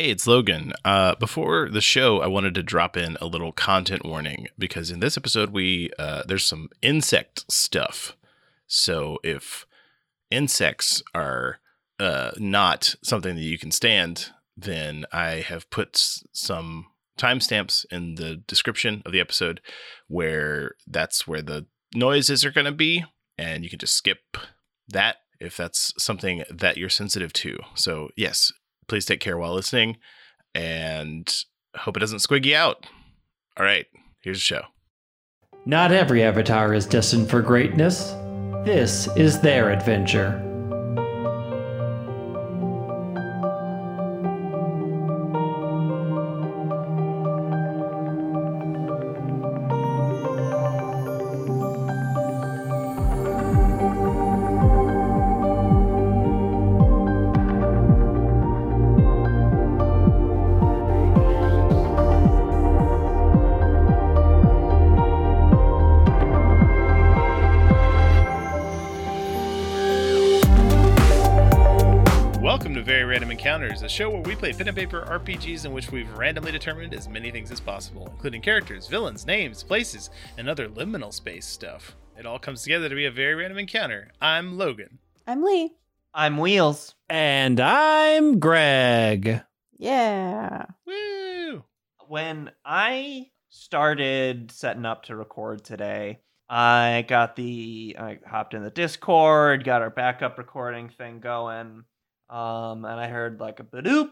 Hey, it's Logan. Uh, before the show, I wanted to drop in a little content warning because in this episode, we uh, there's some insect stuff. So if insects are uh, not something that you can stand, then I have put some timestamps in the description of the episode where that's where the noises are going to be, and you can just skip that if that's something that you're sensitive to. So yes, please take care while listening, and hope it doesn't squig you out. All right, here's the show. Not every avatar is destined for greatness. This is their adventure. Play pen and paper RPGs in which we've randomly determined as many things as possible, including characters, villains, names, places, and other liminal space stuff. It all comes together to be a very random encounter. I'm Logan. I'm Lee. I'm Wheels. And I'm Greg. Yeah. Woo! When I started setting up to record today, I got the I hopped in the Discord, got our backup recording thing going, um, and I heard like a badoop,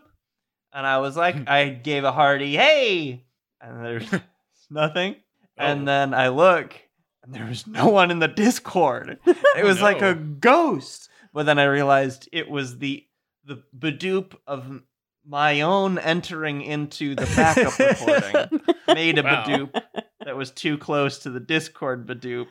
and I was like, I gave a hearty hey, and there's nothing, Oh. and then I look, and there was no one in the Discord. It was like a ghost, but then I realized it was the the badoop of my own entering into the backup recording made a Wow. badoop that was too close to the Discord badoop.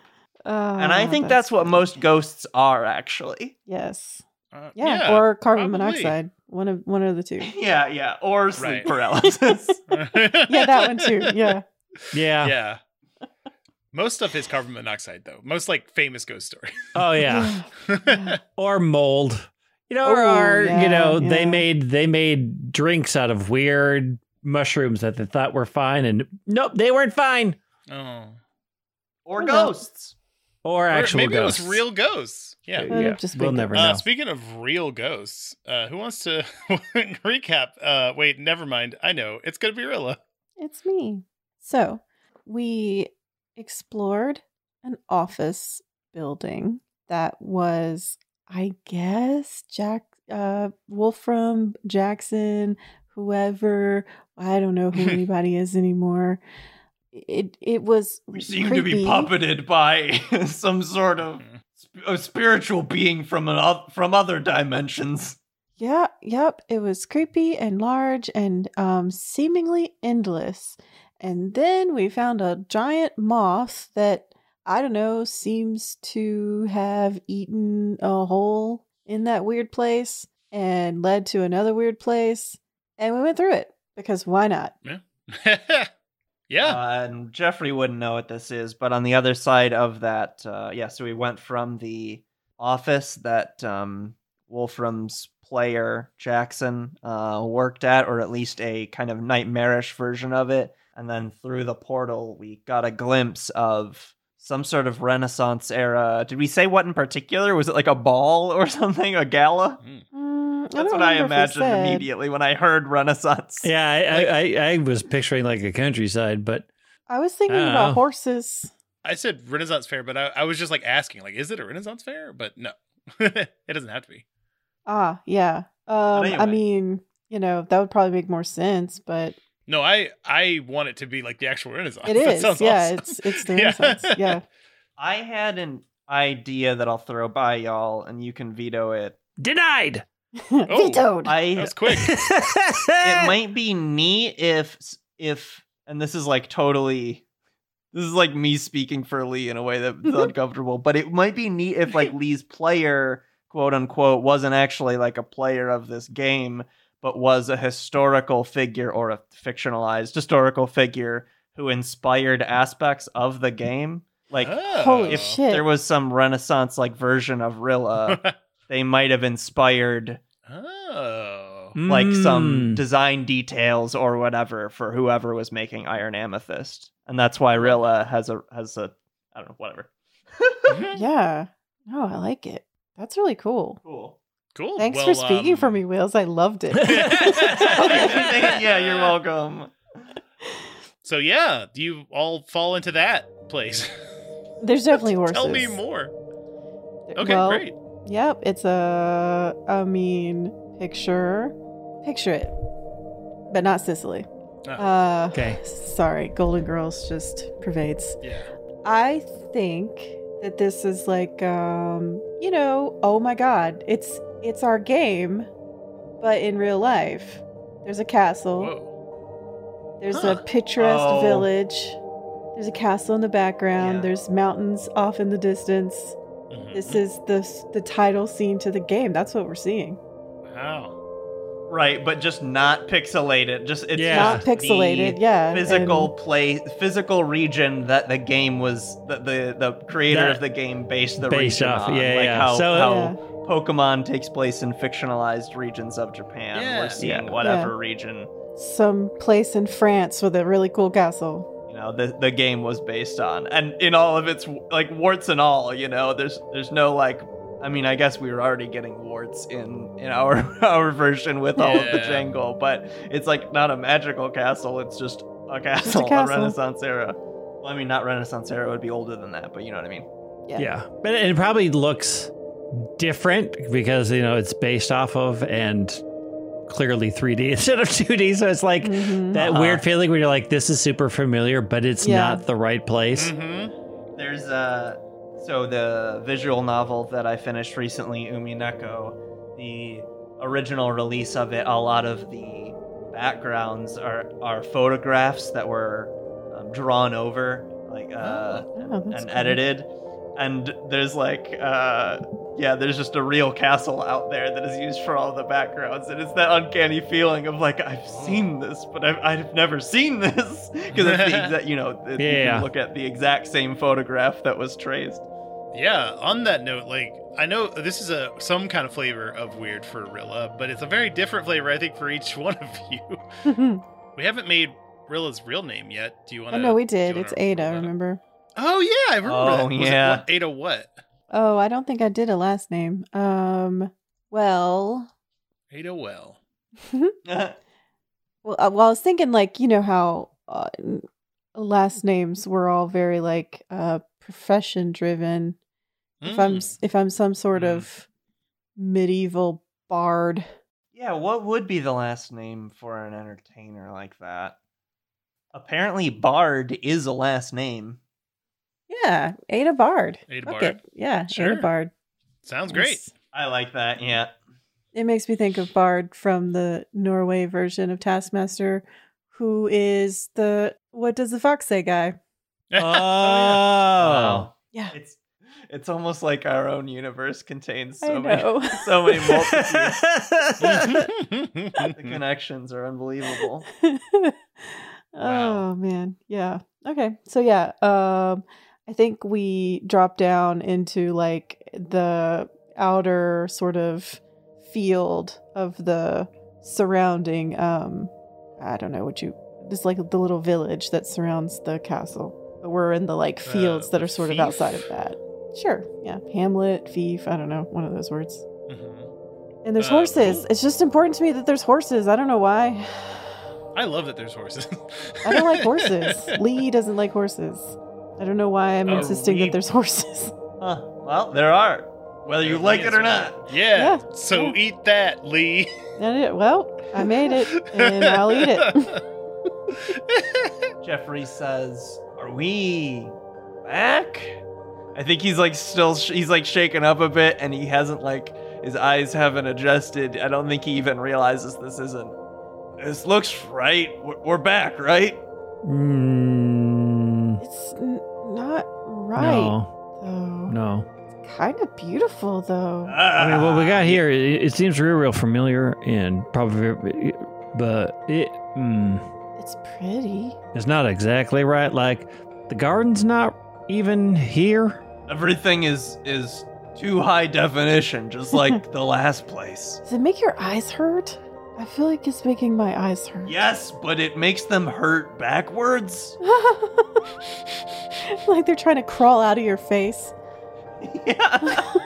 Oh, and I think that's, what funny. most ghosts are actually. Yes. Uh, Yeah. or carbon probably. monoxide. One of one of the two. Yeah, yeah. Or sleep Right. paralysis. Yeah, that one too. Yeah. Yeah. yeah. Most stuff is carbon monoxide, though. Most like famous ghost story. Oh yeah. or mold. You know, or, Oh, or, yeah, you know, they made they made drinks out of weird mushrooms that they thought were fine, and nope, they weren't fine. oh. or no. ghosts. Or Or actual maybe ghosts. it was real ghosts. Yeah. Could have just we'll been never Uh, know. speaking of real ghosts, uh, who wants to recap? Uh, wait, never mind. I know it's gonna be Rilla. It's me. So we explored an office building that was, I guess, Jack uh Wolfram Jackson, whoever I don't know who anybody is anymore. It it was We seem to be puppeted by some sort of sp- a spiritual being from an oth- from other dimensions. Yeah, yep. It was creepy and large and um, seemingly endless. And then we found a giant moth that I don't know seems to have eaten a hole in that weird place and led to another weird place. And we went through it because why not? yeah. Uh, and Jeffrey wouldn't know what this is, but on the other side of that, uh, yeah, so we went from the office that um, Wolfram's player Jackson uh, worked at, or at least a kind of nightmarish version of it. And then through the portal, we got a glimpse of some sort of Renaissance era. Did we say what in particular? Was it like a ball or something? A gala? Mm. I That's what I remember if we imagined immediately when I heard Renaissance. yeah, I, I, I, I was picturing like a countryside, but I was thinking I about know. horses. I said Renaissance fair, but I, I was just like asking, like, is it a Renaissance fair? But no, it doesn't have to be. Ah, yeah. Um, I mean, you know, that would probably make more sense, but No, I I want it to be like the actual Renaissance. it That is. sounds Yeah, awesome. it's it's the Yeah. Renaissance. Yeah. I had an idea that I'll throw by y'all, and you can veto it. denied. Vetoed. Oh, I That was quick. it might be neat if if and this is like totally this is like me speaking for Lee in a way that's uncomfortable, but it might be neat if like Lee's player, quote unquote, wasn't actually like a player of this game, but was a historical figure or a fictionalized historical figure who inspired aspects of the game. Like Oh. Holy if shit. there was some renaissance like version of Rilla, they might have inspired Oh. like some Mm. design details or whatever for whoever was making Iron Amethyst, and that's why Rilla has a has a I don't know whatever. Yeah. No, I like it. That's really cool. cool. Cool. Thanks Well, for speaking um, for me, Wheels. I loved it. yeah, you're welcome. So yeah, do you all fall into that place? There's definitely horses. Tell me more. Okay, Well, great. Yep, it's a. I mean, picture, picture it, but not Sicily. Oh, Uh, Okay. Sorry, Golden Girls just pervades. Yeah. I think that this is like, um, you know, oh my God, it's it's our game, but in real life. There's a castle. Whoa. There's Huh. a picturesque Oh. village. There's a castle in the background. Yeah. There's mountains off in the distance. Mhm. This is the the title scene to the game. That's what we're seeing. Wow. Right, but just not pixelated. Just it's Yeah. Not just the pixelated, yeah. Physical and- play, physical region that the game was the the, the creator That- of the game based the Based region off, on. yeah, like yeah. How, So- how Yeah. Pokemon takes place in fictionalized regions of Japan. Yeah. We're seeing Yeah. whatever Yeah. region some place in France with a really cool castle. You know the the game was based on, and in all of its like warts and all. You know, there's there's no like. I mean, I guess we were already getting warts in in our our version with all of the jangle, but it's like not a magical castle. It's just a castle, a, castle. Renaissance era. Well, I mean, not Renaissance era. It would be older than that, but you know what I mean. Yeah. Yeah. But it probably looks different because, you know, it's based off of and clearly 3D instead of 2D. So it's like Mhm. that Uh-huh. weird feeling where you're like, this is super familiar, but it's Yeah. not the right place. Mm-hmm. There's uh so the visual novel that I finished recently, Umineko, the original release of it, a lot of the backgrounds are are photographs that were um, drawn over, like uh, Oh, that's and cool. edited. And there's like, uh, yeah, there's just a real castle out there that is used for all the backgrounds, and it's that uncanny feeling of like I've seen this, but I've, I've never seen this because it's the exact, you know, it- you can look at the exact same photograph that was traced. Yeah. On that note, like I know this is a some kind of flavor of weird for Rilla, but it's a very different flavor, I think, for each one of you. we haven't made Rilla's real name yet. Do you want oh to? no, we did. It's Ada. Remember? Oh yeah, I remember. Oh, that. Was it yeah. what- Ada what? Oh, I don't think I did a last name. Um, well, Ada well. well, uh, well, I was thinking like you know how uh, last names were all very like uh profession driven. If I'm Mm. if I'm some sort Mm. of medieval bard, Yeah, what would be the last name for an entertainer like that? Apparently, Bard is a last name. Yeah, Ada Bard. Ada Fuck Bard. it. Yeah, Sure. Ada Bard. Sounds great. It's- I like that. Yeah. It makes me think of Bard from the Norway version of Taskmaster, who is the what does the fox say guy? Oh. Wow. Yeah, It's it's almost like our own universe contains so many so many multitudes. the oh, connections are unbelievable. Oh man, yeah. Okay, so yeah, um, I think we drop down into like the outer sort of field of the surrounding. Um, I don't know what you. Just like the little village that surrounds the castle, but we're in the like fields Uh, that are sort of outside of that. Sure, yeah, Hamlet, fief. I don't know, one of those words. And there's Uh, horses. cool. It's just important to me that there's horses. I don't know why. I love that there's horses. I don't like horses. Lee doesn't like horses. I don't know why I'm Oh, insisting Lee- that there's horses. Huh. Well, there are. Whether you like it or not. Yeah. Yeah. So Yeah. eat that, Lee. And it, well, I made it, and I'll eat it. Jeffrey says, "Are we back?" I think he's like still sh- he's like shaken up a bit, and he hasn't like his eyes haven't adjusted. I don't think he even realizes this isn't. This looks right. We're, we're back, right? Mm, right, no, though. no. Kind of beautiful, though. I mean, what we got here, it, it seems real, real familiar and probably, but it, mm, It's pretty. it's not exactly right. Like the garden's not even here. Everything is is too high definition, just like the last place. Does it make your eyes hurt? I feel like it's making my eyes hurt. Yes, but it makes them hurt backwards. like they're trying to crawl out of your face. yeah.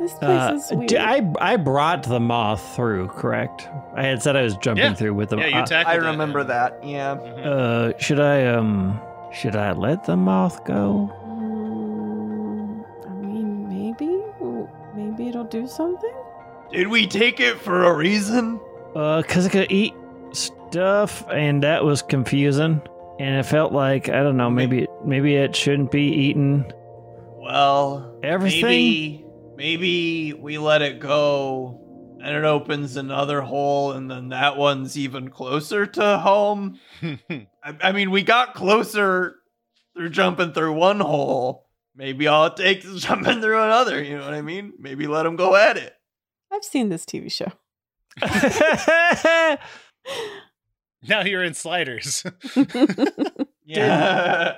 This place Uh, is weird. d- I I brought the moth through, correct? I had said I was jumping Yeah. through with them. Yeah, you Uh, tackled I it. remember that. Yeah. Mhm. uh, should I um should I let the moth go? Mm, I mean, maybe, maybe it'll do something. Did we take it for a reason? Uh, cause it could eat stuff, and that was confusing. And it felt like I don't know, maybe maybe it shouldn't be eaten. Well, everything. maybe maybe we let it go and it opens another hole and then that one's even closer to home. I, I mean, we got closer through jumping through one hole. Maybe all it takes is jumping through another, you know what I mean? Maybe let them go at it. I've seen this TV show. now you're in sliders. Yeah.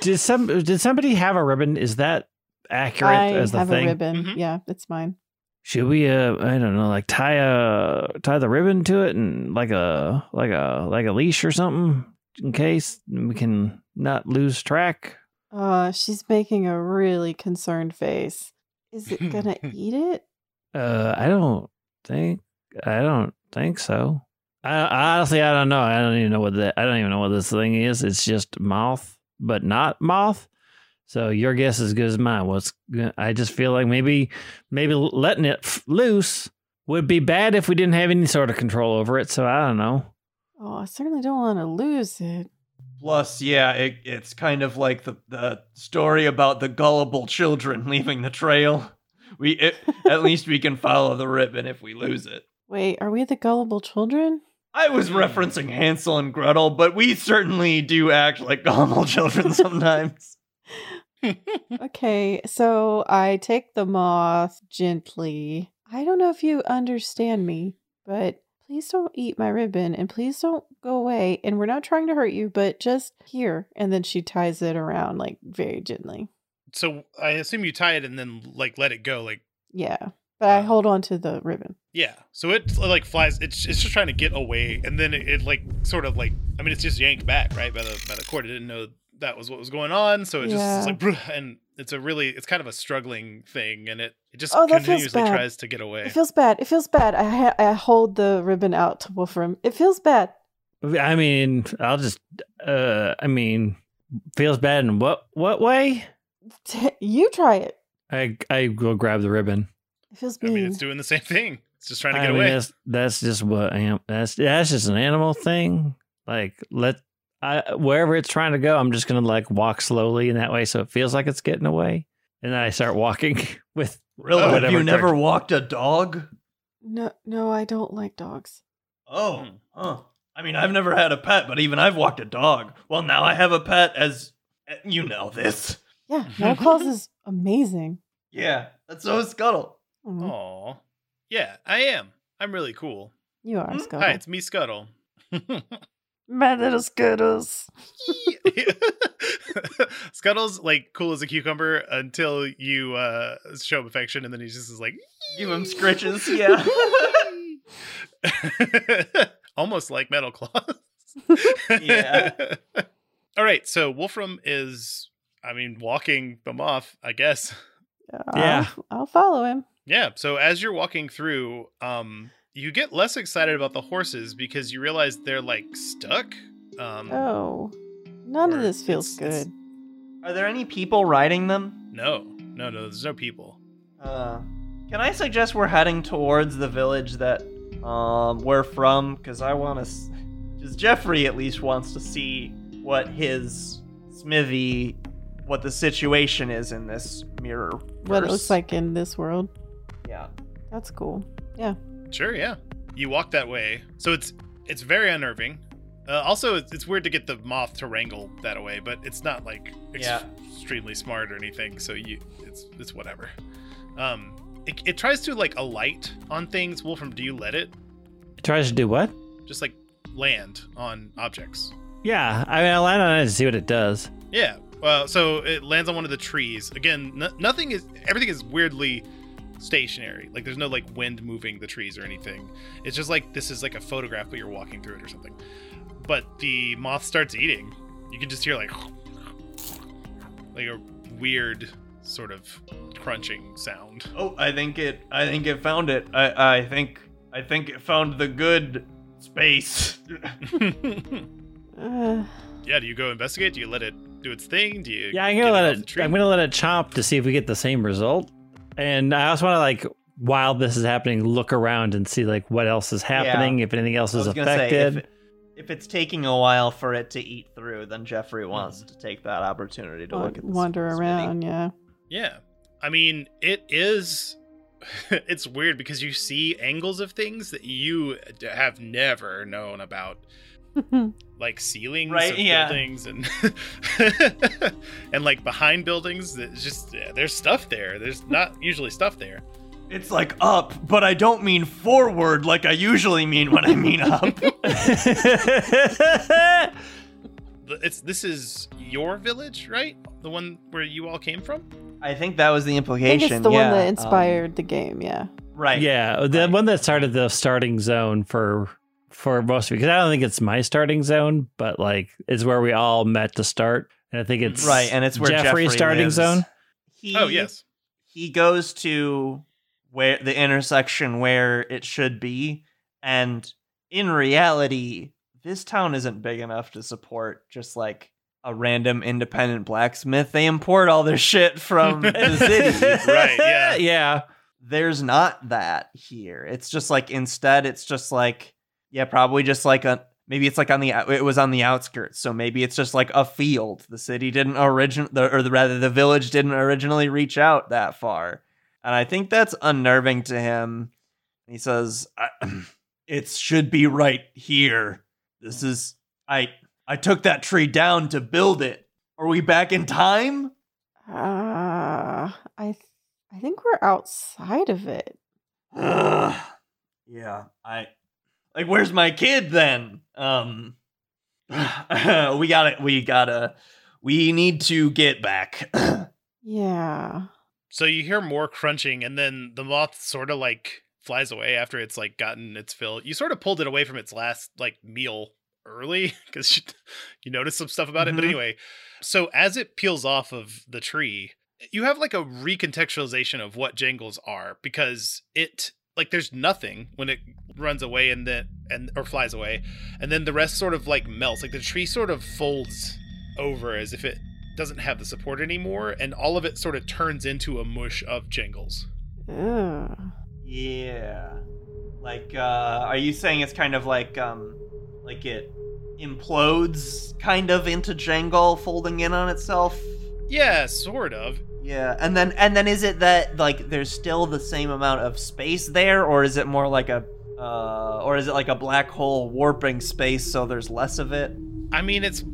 did some did somebody have a ribbon? Is that accurate I as the thing? I have thing? a ribbon. Mhm. Yeah, it's mine. Should we uh I don't know, like tie a tie the ribbon to it and like a like a like a leash or something in case we can not lose track? Uh, she's making a really concerned face. Is it gonna eat it? Uh I don't think I don't think so. I honestly I don't know. I don't even know what that I don't even know what this thing is. It's just moth, but not moth. So your guess is as good as mine. What's I just feel like maybe maybe letting it f- loose would be bad if we didn't have any sort of control over it. So I don't know. Oh, I certainly don't want to lose it. Plus, yeah, it, it's kind of like the, the story about the gullible children leaving the trail. We it, at least we can follow the ribbon if we lose it. Wait, are we the gullible children? I was referencing Hansel and Gretel, but we certainly do act like gullible children sometimes. Okay, so I take the moth gently. I don't know if you understand me, but please don't eat my ribbon and please don't go away. And we're not trying to hurt you, but just here. And then she ties it around like very gently. So I assume you tie it and then like let it go. Like Yeah. But I hold on to the ribbon. yeah. So it like flies. It's it's just trying to get away, and then it, it like sort of like I mean it's just yanked back right by the by the cord. It didn't know that was what was going on, so it just Yeah. it's like and it's a really it's kind of a struggling thing, and it it just Oh, that feels continuously bad. tries to get away. It feels bad. It feels bad. I ha- I hold the ribbon out to Wolfram. It feels bad. I mean, I'll just uh I mean, feels bad in what what way? you try it. I I will grab the ribbon. It feels I mean. mean, it's doing the same thing. It's just trying to I get mean, away. That's that's just what I am. That's that's just an animal thing. Like let I wherever it's trying to go, I'm just gonna like walk slowly in that way, so it feels like it's getting away, and then I start walking with. Really? Oh, Have whatever you never direction. walked a dog? no, no, I don't like dogs. Oh, Hmm. huh. I mean, I've never had a pet, but even I've walked a dog. Well, now I have a pet as you know this. Yeah, no calls is amazing. Yeah, that's so Scuttle. Aw. Yeah, I am. I'm really cool. You are Hmm? Scuttle. Hi, it's me, Scuttle. My little Scuttles. Scuttle's like cool as a cucumber until you uh show him affection, and then he just is like Give him scritches, yeah. almost like metal claws. Yeah. All right, so Wolfram is, I mean, walking the moth, I guess. Yeah. I'll, I'll follow him. Yeah. So as you're walking through, um, you get less excited about the horses because you realize they're like stuck. Um, Oh, none of this feels it's- it's- good. Are there any people riding them? no, no, no. There's no people. Uh, can I suggest we're heading towards the village that um we're from? Because I want to. Because Jeffrey at least wants to see what his smithy, what the situation is in this mirror. What it looks like in this world. Yeah. That's cool. Yeah. Sure, yeah. You walk that way, so it's it's very unnerving. Uh, also, it's, it's weird to get the moth to wrangle that away, but it's not like ex- Yeah. extremely smart or anything. So you, it's it's whatever. Um, it, it tries to like alight on things. Wolfram, do you let it It tries to do what? just like land on objects? Yeah, I mean, I land on it to see what it does. Yeah. Well, so it lands on one of the trees. Again, no, nothing is everything is weirdly stationary. Like there's no like wind moving the trees or anything. It's just like this is like a photograph, but you're walking through it or something. But the moth starts eating. You can just hear like like a weird sort of crunching sound. Oh, I think it. I think it found it. I. I think. I think it found the good space. Uh, yeah, do you go investigate? Do you let it do its thing? Do you Yeah, I'm gonna let off the it. tree? I'm gonna let it chomp to see if we get the same result. And I also want to like, while this is happening, look around and see like what else is happening. If anything else I is was gonna say affected. if, it- if it's taking a while for it to eat through, then Jeffrey wants to take that opportunity to look at this wander smithy. around, yeah. Yeah. I mean, it is. it's weird because you see angles of things that you have never known about, like ceilings Right, of yeah. buildings and and like behind buildings. It's just yeah, there's stuff there. There's not usually stuff there. It's like up, but I don't mean forward like I usually mean when I mean up. It's this is your village, right? The one where you all came from. I think that was the I implication. think it's the yeah, one that um, inspired the game, yeah. right. yeah, the right. one that started the starting zone for for most of you, because I don't think it's my starting zone, but like it's where we all met to start. And I think it's Right, and it's where Jeffrey's Jeffrey starting lives. zone. He, Oh yes. he goes to where the intersection where it should be and in reality this town isn't big enough to support just like a random independent blacksmith they import all their shit from the city Right, yeah. yeah. there's not that here it's just like instead it's just like yeah probably just like a maybe it's like on the it was on the outskirts so maybe it's just like a field. The city didn't origin the, or the, rather the village didn't originally reach out that far. And i think that's unnerving to him. He says it should be right here. This is i i took that tree down to build it. Are we back in time? Uh, I th- I think we're outside of it. Yeah, I like. Where's my kid then? Um, we gotta, we gotta, we need to get back. Yeah. So you hear more crunching, and then the moth sort of like flies away after it's like gotten its fill. You sort of pulled it away from its last like meal early because you, you noticed some stuff about it. But Mhm. anyway, so as it peels off of the tree, you have like a recontextualization of what jangles are because it like there's nothing when it runs away and then and or flies away, and then the rest sort of like melts. Like the tree sort of folds over as if it doesn't have the support anymore, and all of it sort of turns into a mush of jingles. Ugh. yeah, like, uh, are you saying it's kind of like, um, like it implodes kind of into Jangle, folding in on itself? Yeah, sort of. Yeah, and then and then is it that like there's still the same amount of space there, or is it more like a, uh, or is it like a black hole warping space so there's less of it? I mean, it's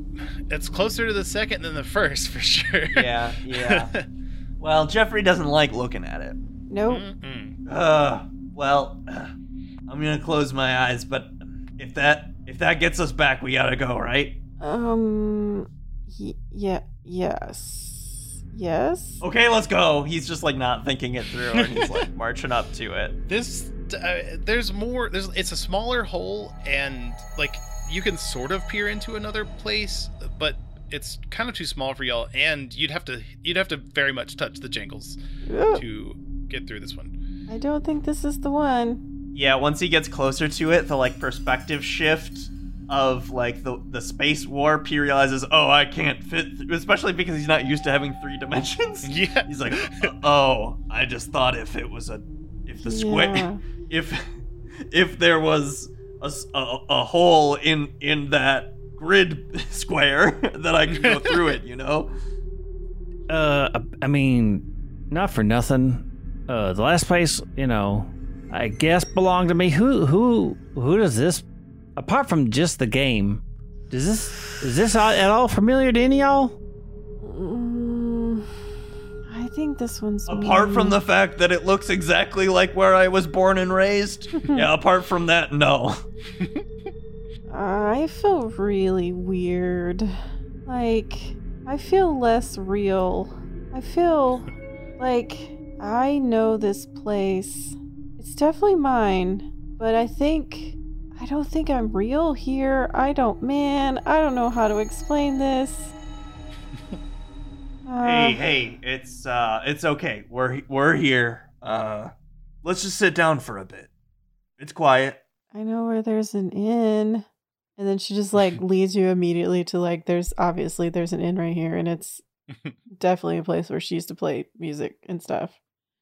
it's closer to the second than the first for sure. Yeah, yeah. well, Jeffrey doesn't like looking at it. Nope. Mm-mm. Uh, well, I'm gonna close my eyes, but if that if that gets us back, we gotta go, right? Um. y- yeah. Yes. Yes. Okay, let's go. He's just like not thinking it through, and he's like marching up to it. This uh, there's more. There's it's a smaller hole, and like you can sort of peer into another place, but it's kind of too small for y'all, and you'd have to you'd have to very much touch the jingles Ugh, to get through this one. I don't think this is the one. Yeah, once he gets closer to it, the like perspective shift of like the the space warp, he realizes, oh, I can't fit, th-, especially because he's not used to having three dimensions. Yeah. He's like, oh, I just thought if it was a, if the square, Yeah. if if there was a a hole in in that grid square that I could go through it, you know? Uh, I mean, not for nothing. Uh, the last place, you know, I guess belonged to me. Who, who, who does this? Apart from just the game, does this is this at all familiar to any of y'all? Mm, I think this one's Apart from the fact that it looks exactly like where I was born and raised, yeah. Apart from that, no. I feel really weird. Like, I feel less real. I feel like I know this place. It's definitely mine, but I think I don't think I'm real here. I don't, man. I don't know how to explain this. Uh, hey, hey, it's uh, it's okay. We're we're here. Uh, let's just sit down for a bit. It's quiet. I know where there's an inn. And then she just like leads you immediately to like there's obviously there's an inn right here and it's definitely a place where she used to play music and stuff.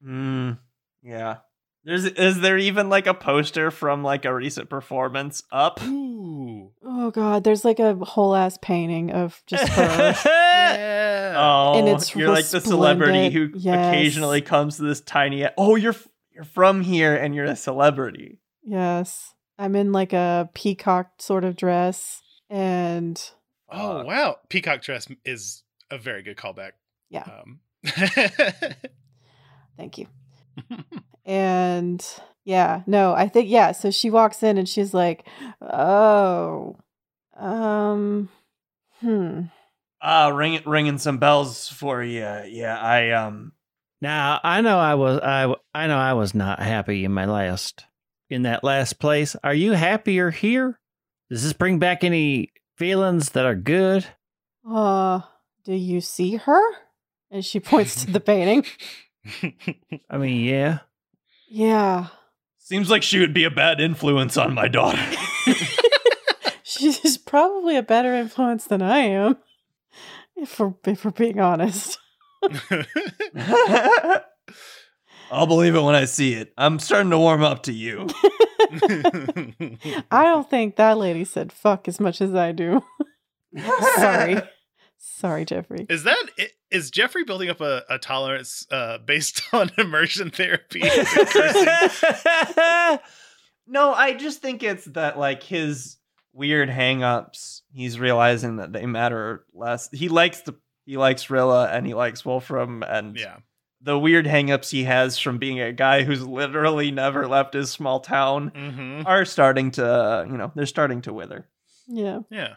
Hmm. Yeah. There's is there even like a poster from like a recent performance up? Ooh. Oh god, there's like a whole ass painting of just her. Yeah. Oh, And it's you're like the celebrity who yes. occasionally comes to this tiny. Oh, you're you're from here and you're a celebrity. yes. I'm in like a peacock sort of dress and oh, Fuck. wow. Peacock dress is a very good callback. Yeah. Um, thank you. And yeah, no, I think yeah, so she walks in and she's like, "Oh. Um hmm. Ah, ring ringing some bells for you. Yeah, I um. Now I know I was I I know I was not happy in my last in that last place. Are you happier here? Does this bring back any feelings that are good? Uh, do you see her? And she points to the painting. I mean, yeah. Yeah. Seems like she would be a bad influence on my daughter. She's probably a better influence than I am. If we're, if we're being honest. I'll believe it when I see it. I'm starting to warm up to you. I don't think that lady said fuck as much as I do. Sorry. Sorry, Jeffrey. is that i- is Jeffrey building up a, a tolerance uh, based on immersion therapy? no, I just think it's that like his weird hangups. He's realizing that they matter less. He likes the he likes Rilla and he likes Wolfram and yeah. the weird hangups he has from being a guy who's literally never left his small town hmm are starting to you know they're starting to wither. Yeah. Yeah.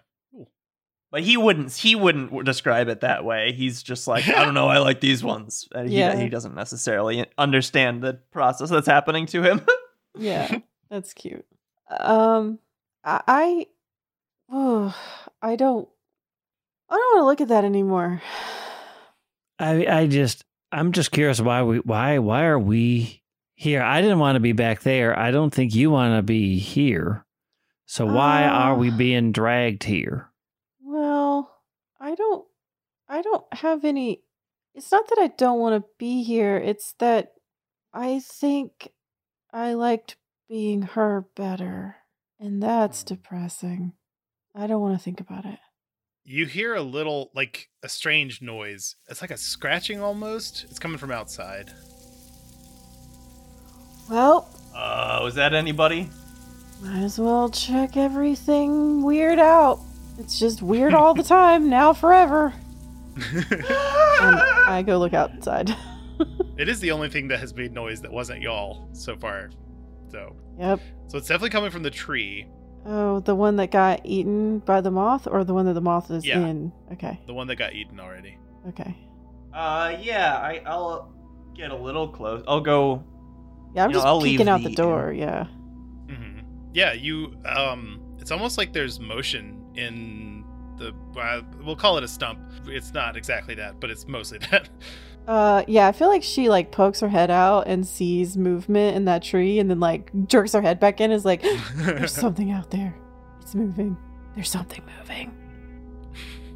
But he wouldn't he wouldn't describe it that way. He's just like, I don't know, I like these ones. And he, Yeah. he doesn't necessarily understand the process that's happening to him. Yeah. That's cute. Um I I, oh, I don't I don't want to look at that anymore. I I just I'm just curious why we why why are we here? I didn't want to be back there. I don't think you want to be here. So why are we Uh. being dragged here? Well, I don't I don't have any It's not that I don't want to be here. It's that I think I liked being her better. And that's depressing. I don't want to think about it. You hear a little, like a strange noise. It's like a scratching almost. It's coming from outside. Well, Uh, was that anybody? might as well check everything weird out. It's just weird all the time, now forever. And I go look outside. it is the only thing that has made noise that wasn't y'all so far. So, yep. so it's definitely coming from the tree. Oh, the one that got eaten by the moth or the one that the moth is Yeah. in? Okay. The one that got eaten already. Okay. Uh, yeah, I, I'll get a little close. I'll go. Yeah, I'm You know, just I'll leave peeking out the the- door. Yeah. hmm Yeah, you. Um, it's almost like there's motion in the. Uh, we'll call it a stump. It's not exactly that, but it's mostly that. Uh, yeah, I feel like she like pokes her head out and sees movement in that tree, and then like jerks her head back in. Is like, there's something out there. It's moving. There's something moving.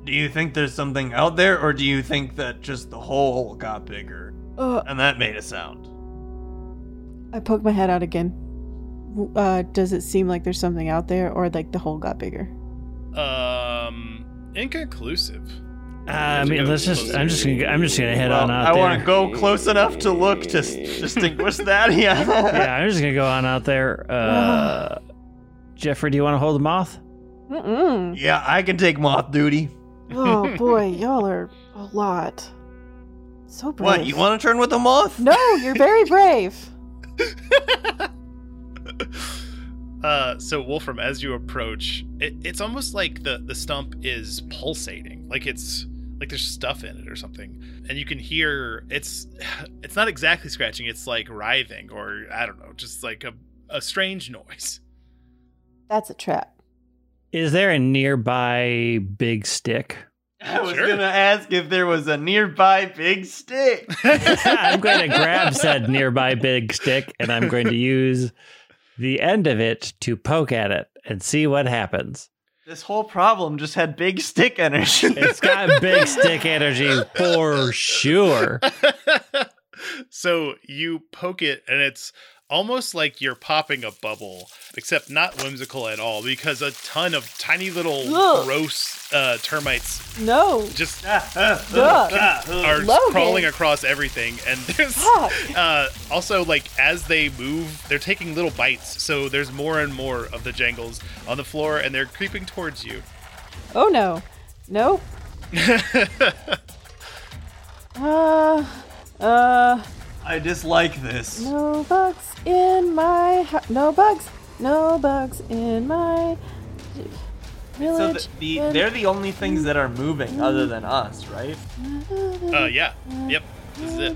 Do you think there's something out there, or do you think that just the hole got bigger Uh, and that made a sound? I poke my head out again. Uh, does it seem like there's something out there, or like the hole got bigger? Um, inconclusive. Uh, I mean, let's just. I'm just gonna. I'm just gonna head Well, on out there. I want to go close enough to look to distinguish that. Yeah. yeah, I'm just gonna go on out there. Uh, Jeffrey, do you want to hold the moth? Mm-mm. Yeah, I can take moth duty. Oh boy, y'all are a lot. So brave. What? You want to turn with the moth? No, you're very brave. Uh, so Wolfram, as you approach, it, it's almost like the the stump is pulsating, like it's like there's stuff in it or something, and you can hear it's it's not exactly scratching. It's like writhing or I don't know, just like a a strange noise. That's a trap. Is there a nearby big stick? I was Sure. gonna ask if there was a nearby big stick. I'm going to grab said nearby big stick and I'm going to use the end of it to poke at it and see what happens. This whole problem just had big stick energy. It's got big stick energy for sure. so you poke it and it's almost like you're popping a bubble except not whimsical at all because a ton of tiny little Ugh. gross uh, termites No. just Ugh. are Logan. crawling across everything and there's uh, also like as they move they're taking little bites so there's more and more of the jangles on the floor and they're creeping towards you Oh no. Nope. Uh, uh, I dislike this. no bugs in my hu- no bugs, no bugs in my So village. the, the, they're the only things that are moving other than us, right? uh yeah yep this is it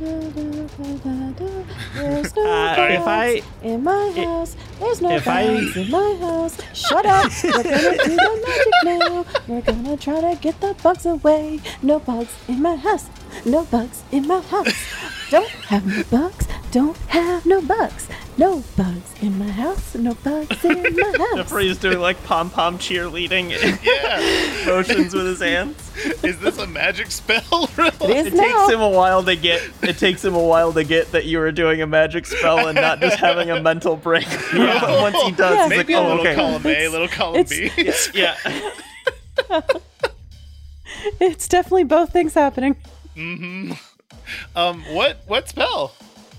There's no Uh, if I in my house. There's no if I- in my house. Shut up. We're gonna do the magic now. We're gonna try to get the bugs away. No bugs in my house. No bugs in my house. Don't have no bugs. Don't have no bugs. No bugs in my house. No bugs in my house. Jeffrey's doing like pom pom cheerleading yeah motions with his hands. is this a magic spell It really is It now. takes him a while to get. It takes him a while to get that you were doing a magic spell and not just having a mental break. Yeah. Once he does, Yeah. maybe like, a "Oh, little okay." column A, It's- little column B. it's- Yeah. It's definitely both things happening. Mm-hmm. Um, what what spell?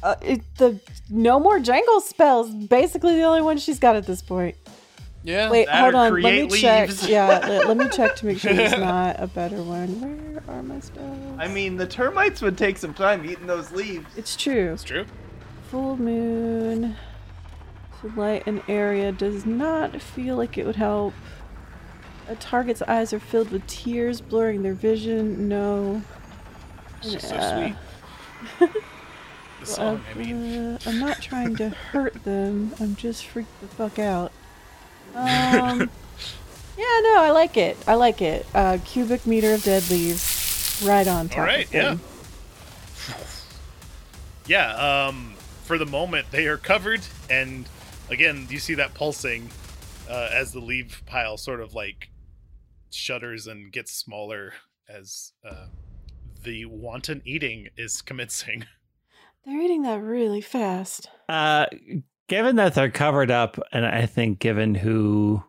Uh, it, the no more jangle spells. Basically, the only one she's got at this point. Yeah. Wait, That hold or on. Let me create check. Yeah, let, let me check to make sure there's not a better one. Where are my spells? I mean, the termites would take some time eating those leaves. it's true. It's true. Full moon to light an area does not feel like it would help. A target's eyes are filled with tears, blurring their vision. No. It's just so Uh, sweet. the song, I mean. Uh, I'm not trying to hurt them. I'm just freaked the fuck out. Um, yeah, no, I like it. I like it. Uh, cubic meter of dead leaves, right on top. All right, of them. Yeah, um, for the moment, they are covered, and again, you see that pulsing uh, as the leaf pile sort of like shudders and gets smaller as uh, the wanton eating is commencing. They're eating that really fast. Uh, given that they're covered up, and I think given who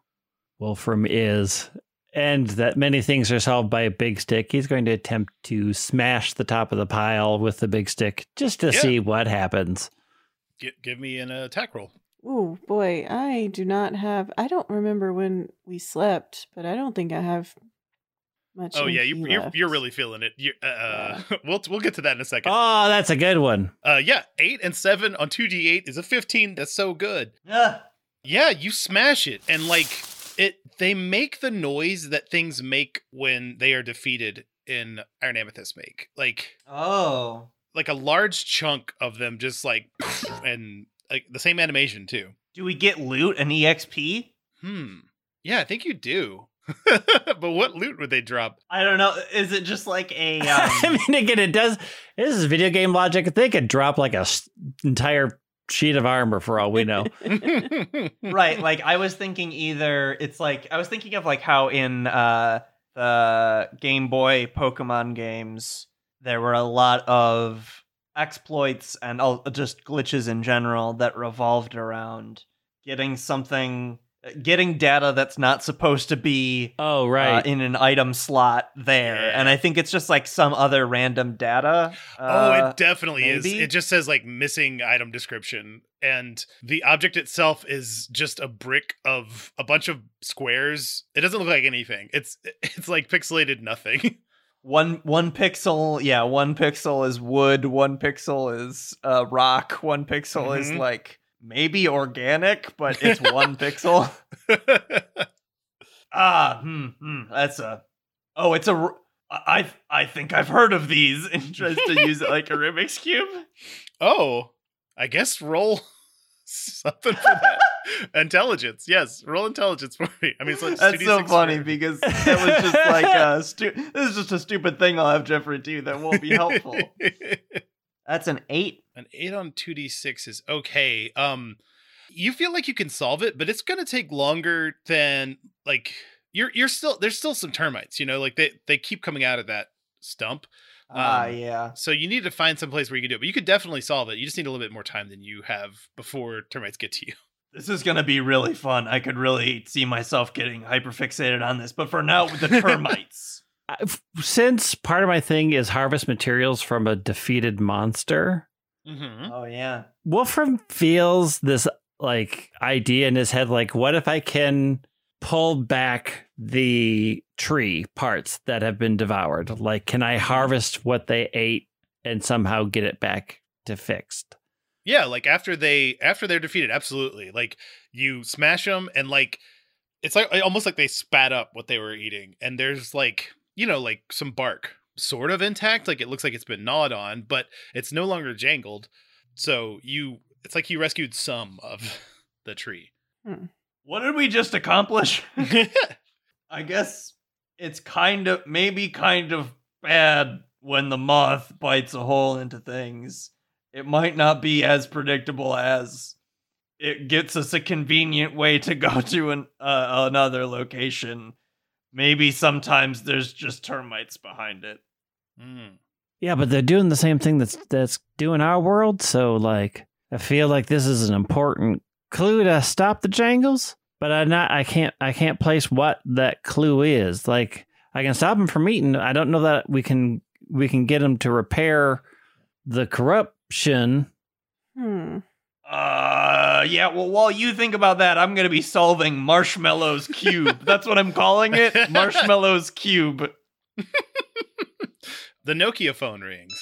Wolfram is, and that many things are solved by a big stick, he's going to attempt to smash the top of the pile with the big stick just to Yeah. see what happens. Gi- give me an attack roll. Oh boy, I do not have. I don't remember when we slept, but I don't think I have much. Oh yeah, you, you're you're really feeling it. You, uh, uh, we'll we'll get to that in a second. Oh, that's a good one. Uh, yeah, eight and seven on two d eight is a fifteen. That's so good. Yeah. Yeah, you smash it, and like it, they make the noise that things make when they are defeated in Iron Amethyst make. Like Oh. like a large chunk of them just like and like the same animation too. Do we get loot and exp? Hmm. Yeah, I think you do. but what loot would they drop? I don't know. Is it just like a? I Um, mean, again, it does. This is video game logic. They could drop like a s- entire sheet of armor for all we know. right. Like I was thinking either it's like I was thinking of like how in uh the Game Boy Pokemon games there were a lot of exploits and all, just glitches in general that revolved around getting something getting data that's not supposed to be Oh, uh, right. in an item slot there Yeah. and i think it's just like some other random data oh, uh, it definitely is. It just says like missing item description and the object itself is just a brick of a bunch of squares. It doesn't look like anything. It's it's like pixelated nothing. one one pixel yeah one pixel is wood one pixel is uh rock one pixel is Mhm. like maybe organic but it's one pixel ah hmm, hmm, that's a oh it's a I I think I've heard of these and tries to use it like a Rubik's cube. Oh, I guess roll something for that. intelligence, yes. Roll intelligence for me. I mean, it's like That's so 2d6 funny because that was just like a stu- this is just a stupid thing I'll have Jeffrey do that won't be helpful. That's an eight. An eight on two d six is okay. Um, you feel like you can solve it, but it's gonna take longer than like you're you're still there's still some termites. You know, like they they keep coming out of that stump. Ah, Um, yeah. So you need to find some place where you can do it, but you could definitely solve it. You just need a little bit more time than you have before termites get to you. This is gonna be really fun. I could really see myself getting hyperfixated on this, but for now, with the termites. I- f- Since part of my thing is harvest materials from a defeated monster, Mm-hmm. oh yeah. Wolfram feels this like idea in his head like, what if I can pull back the tree parts that have been devoured? Like, can I harvest what they ate and somehow get it back to fixed? Yeah, like after they after they're defeated, absolutely. Like you smash them and like it's like almost like they spat up what they were eating, and there's like you know like some bark sort of intact, like it looks like it's been gnawed on, but it's no longer jangled. So you, it's like you rescued some of the tree. What did we just accomplish? I guess it's kind of maybe kind of bad when the moth bites a hole into things. It might not be as predictable as it gets us a convenient way to go to an uh, another location. Maybe sometimes there's just termites behind it. Mm. Yeah, but they're doing the same thing that's that's doing our world. So like, I feel like this is an important clue to stop the jangles. But I not I can't I can't place what that clue is. Like I can stop them from eating. I don't know that we can we can get them to repair the corruption. Hmm. Uh, yeah. Well, while you think about that, I'm gonna be solving Marshmallow's cube. That's what I'm calling it. Marshmallow's cube. The Nokia phone rings.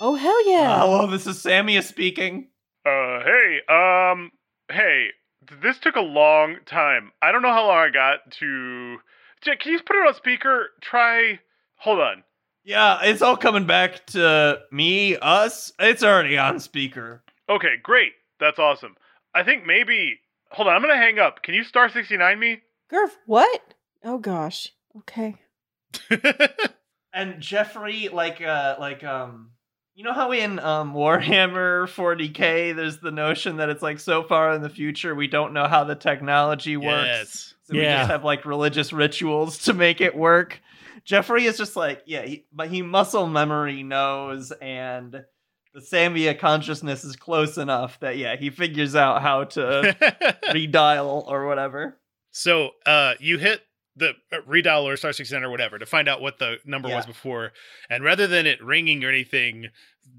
Oh hell yeah! Hello, this is Samia speaking. Uh, hey, um, hey, this took a long time. I don't know how long I got to. Jack, can you just put it on speaker? Try. Hold on. Yeah, it's all coming back to me, us. It's already on speaker. Okay, great. That's awesome. I think maybe. Hold on, I'm gonna hang up. Can you star 69 me? Gurf, what? Oh gosh. Okay. And Jeffrey, like, uh, like, um, you know how in um Warhammer 40k, there's the notion that it's like so far in the future we don't know how the technology works. yes. So we just have like religious rituals to make it work. Jeffrey is just like, yeah, he, but he muscle memory knows, and the Samia consciousness is close enough that yeah, he figures out how to redial or whatever. So uh, you hit the uh, redial or star 69 or whatever to find out what the number was before. And rather than it ringing or anything,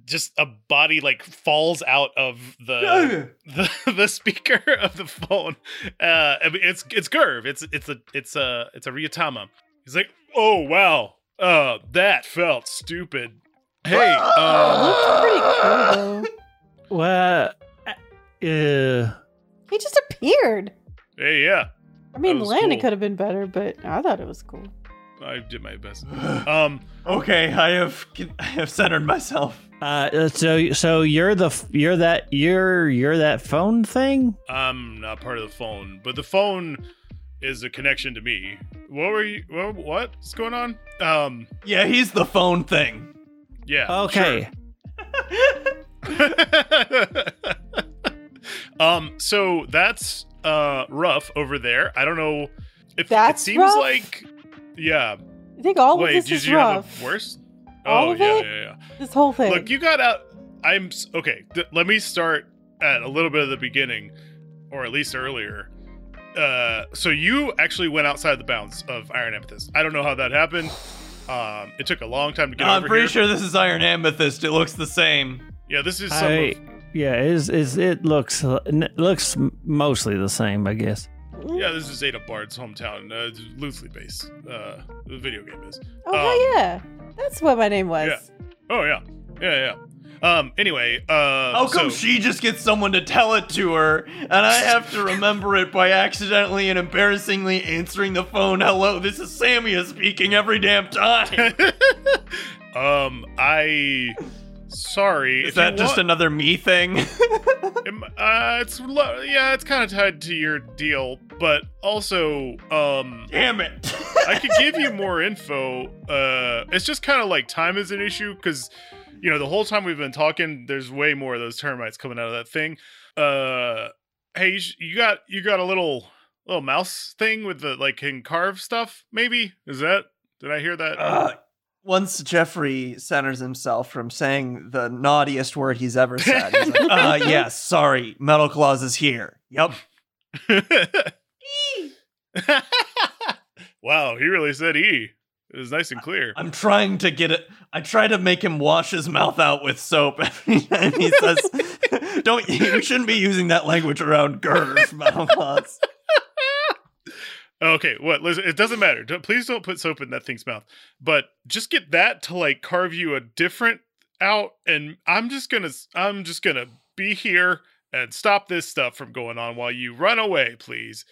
just a body like falls out of the the, the speaker of the phone. Uh, I mean, it's it's Gerv. It's it's a it's a it's a Ryuutama. He's like, oh wow, uh, that felt stupid. Hey, uh, Looked pretty cool though. Well, uh, He just appeared. hey, yeah, I mean, That was landing cool. could have been better, but I thought it was cool. I did my best. Um, okay, I have I have centered myself. uh, so so you're the you're that you're you're that phone thing. I'm not part of the phone, but the phone is a connection to me. What were you? What, what's going on? Um, Yeah, he's the phone thing. yeah. Okay. sure. um, so that's uh rough over there. I don't know if That's it seems rough? like, yeah. I think all Wait, of this did is you rough. have a worse? All oh of yeah, it? yeah, yeah. This whole thing. Look, you got out. I'm okay. Th- let me start at a little bit of the beginning, or at least earlier. Uh, so you actually went outside the bounds of Iron Amethyst. I don't know how that happened. Um, it took a long time to get I'm over pretty here. sure this is Iron Amethyst. It looks the same. Yeah, this is some. I, of, yeah, is is it looks it looks mostly the same, I guess. yeah, this is Ada Bard's hometown. Uh, loosely based. Uh, the video game is. oh hell um, yeah, that's what my name was. yeah. Oh yeah, yeah, yeah. Um. Anyway. Uh. How come so- she just gets someone to tell it to her, and I have to remember it by accidentally and embarrassingly answering the phone? Hello, this is Samia speaking every damn time. um. I. Sorry. Is that just another me thing? Um, Uh, it's lo- yeah, it's kind of tied to your deal, but also, um, Damn it! I could give you more info. Uh, it's just kind of like time is an issue because, you know, the whole time we've been talking, there's way more of those termites coming out of that thing. Uh, hey, you, sh- you got you got a little little mouse thing with the like can carve stuff. Maybe is that? Did I hear that? Uh, once Jeffrey centers himself from saying the naughtiest word he's ever said, he's like, uh, yes, sorry, Metal Claws is here. Yep. wow, he really said E. It was nice and clear. I'm trying to get it. I try to make him wash his mouth out with soap every time he says, "Don't you shouldn't be using that language around Metal Claws." Okay, what? Listen, it doesn't matter. Don't, please don't put soap in that thing's mouth. But just get that to like carve you a different out, and I'm just gonna, I'm just gonna be here and stop this stuff from going on while you run away, please.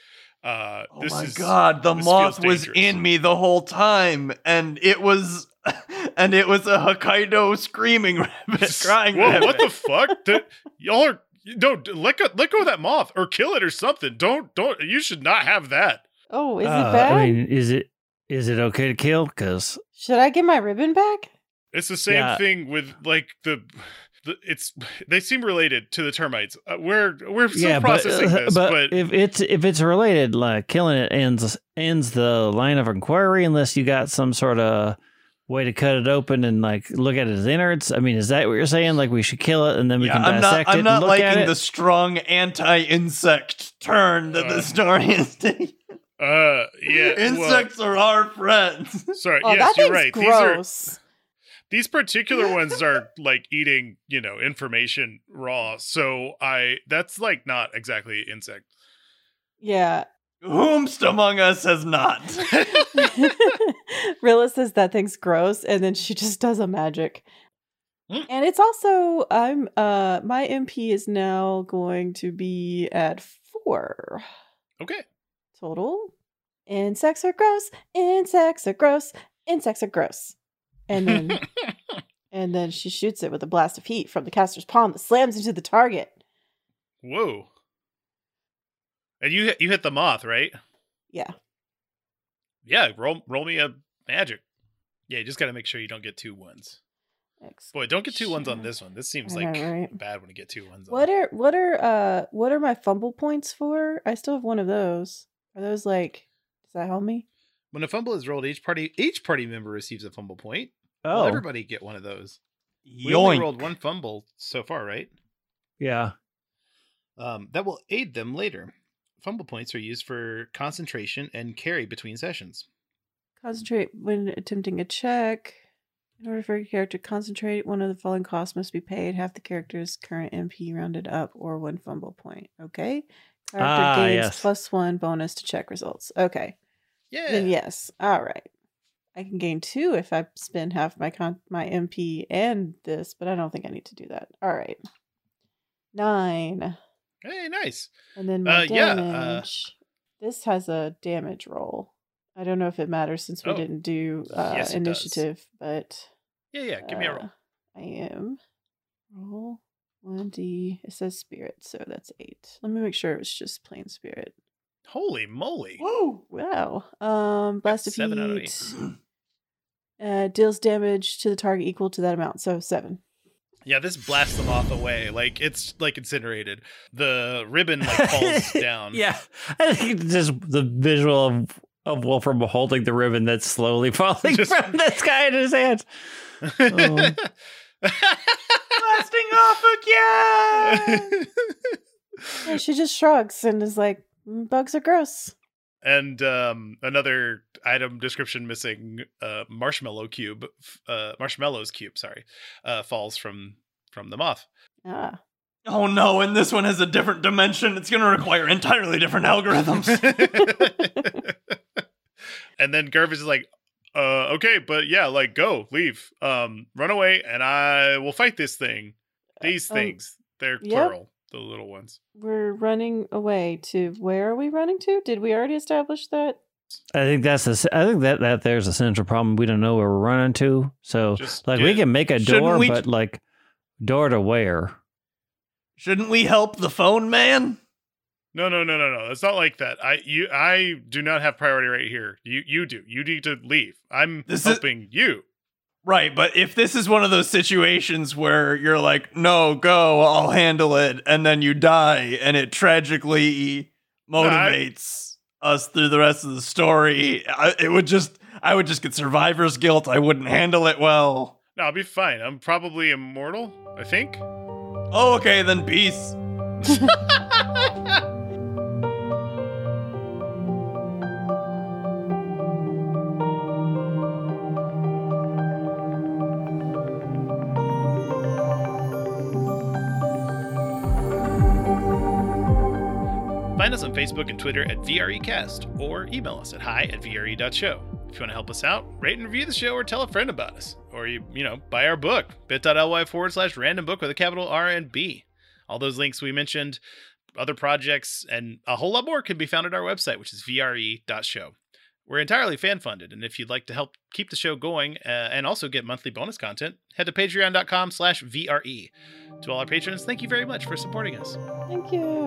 Uh, Oh this my is, god, the moth was in me the whole time, and it was, and it was a Hokkaido screaming rabbit, crying Whoa, rabbit. what the fuck? That- y'all are no let go, let go of that moth or kill it or something. Don't, don't. You should not have that. Oh, is Uh, it bad? I mean, is it is it okay to kill? Because Should I get my ribbon back? It's the same Yeah. thing with like the. The it's they seem related to the termites. Uh, we're we're still yeah, but, processing uh, this, but but if it's if it's related, like killing it ends ends the line of inquiry unless you got some sort of way to cut it open and like look at its innards. I mean, is that what you're saying? Like we should kill it and then we Yeah, can I'm not. dissect it I'm and not look at liking it? the strong anti-insect turn that Uh, the story is taking. uh, yeah, well, Insects are our friends. sorry, Oh, yes, that you're thing's right. These are gross. These particular ones are like eating, you know, information raw. So I that's like not exactly insect. Yeah. Whomst among us has not. Rilla says that thing's gross, and then she just does a magic. Hmm. And it's also I'm uh my MP is now going to be at four Okay. total. Insects are gross. Insects are gross. Insects are gross. And then and then she shoots it with a blast of heat from the caster's palm that slams into the target. Whoa. And you hit- you hit the moth, right? Yeah. Yeah, roll roll me a magic. Yeah, you just got to make sure you don't get two ones. Boy, don't get two ones on this one. This seems I know, like right? bad when you get two ones. What on. are what are uh what are my fumble points for? I still have one of those. Are those like does that help me? When a fumble is rolled, each party each party member receives a fumble point. Will oh, everybody get one of those? We only rolled one fumble so far, right? yeah. Um, that will aid them later. Fumble points are used for concentration and carry between sessions. Concentrate when attempting a check. In order for a character to concentrate, one of the following costs must be paid: half the character's current MP rounded up, or one fumble point. Okay. Character Ah, gains yes. plus one bonus to check results. Okay. Yeah. Then yes. All right. I can gain two if I spend half my con- my MP and this, but I don't think I need to do that. All right. Nine. Hey, nice. And then my Uh, yeah, damage. uh, this has a damage roll. I don't know if it matters since we Oh, didn't do uh, yes, it does. initiative, but Yeah, yeah. Give me a roll. uh, I am roll one d. It says spirit, so that's eight. Let me make sure it's just plain spirit. Holy moly! Woo! Wow. Um, blast of seven out of heat. Uh, deals damage to the target equal to that amount, so seven. Yeah, this blasts them off away. Like it's like incinerated. The ribbon like falls down. Yeah, I think it's just the visual of of Wolfram holding the ribbon that's slowly falling Just- from the sky in his hands. Oh. Blasting off again. Yeah, she just shrugs and is like, "Mm, "Bugs are gross." and um, another item description missing: uh, marshmallow cube, uh, marshmallows cube. Sorry, uh, falls from from the moth. Ah, oh no! And this one has a different dimension. It's going to require entirely different algorithms. and then Gervis is like, uh, okay, but yeah, like go, leave, um, run away, and I will fight this thing. These Um, things, they're yep. plural, the little ones. We're running away to where are we running to? Did we already establish that? I think that's the. I think that that there's a central problem. We don't know where we're running to. So Just like we get- can make a Shouldn't door, we- but like door to where? Shouldn't we help the phone man? No, no, no, no, no. It's not like that. I you I do not have priority right here. You you do. You need to leave. I'm This is- helping you. Right, but if this is one of those situations where you're like, no, go, I'll handle it, and then you die, and it tragically motivates us through the rest of the story, I, it would just, I would just get survivor's guilt. I wouldn't handle it well. No, I'll be fine. I'm probably immortal. I think. Oh, okay, then peace. Find us on Facebook and Twitter at VREcast or email us at hi at VRE.show. If you want to help us out, rate and review the show or tell a friend about us. Or you, you know, buy our book, bit.ly forward slash random book with a capital R and B. All those links we mentioned, other projects, and a whole lot more can be found at our website, which is VRE.show. We're entirely fan funded, and if you'd like to help keep the show going uh, and also get monthly bonus content, head to patreon.com slash VRE. To all our patrons, thank you very much for supporting us. Thank you.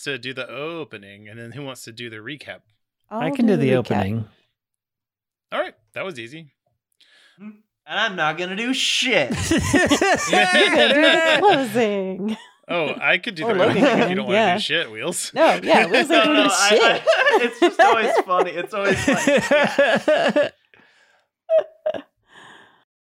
Wants to do the opening and then who wants to do the recap? I I'll can do the recap. opening. All right, that was easy. Hmm. And I'm not gonna do shit. Do the closing. Oh, I could do oh, the Logan opening if you don't want yeah. to do shit, Wheels. No, yeah, Will's like No, doing no, I- shit. I- it's just always funny. It's always like, yeah.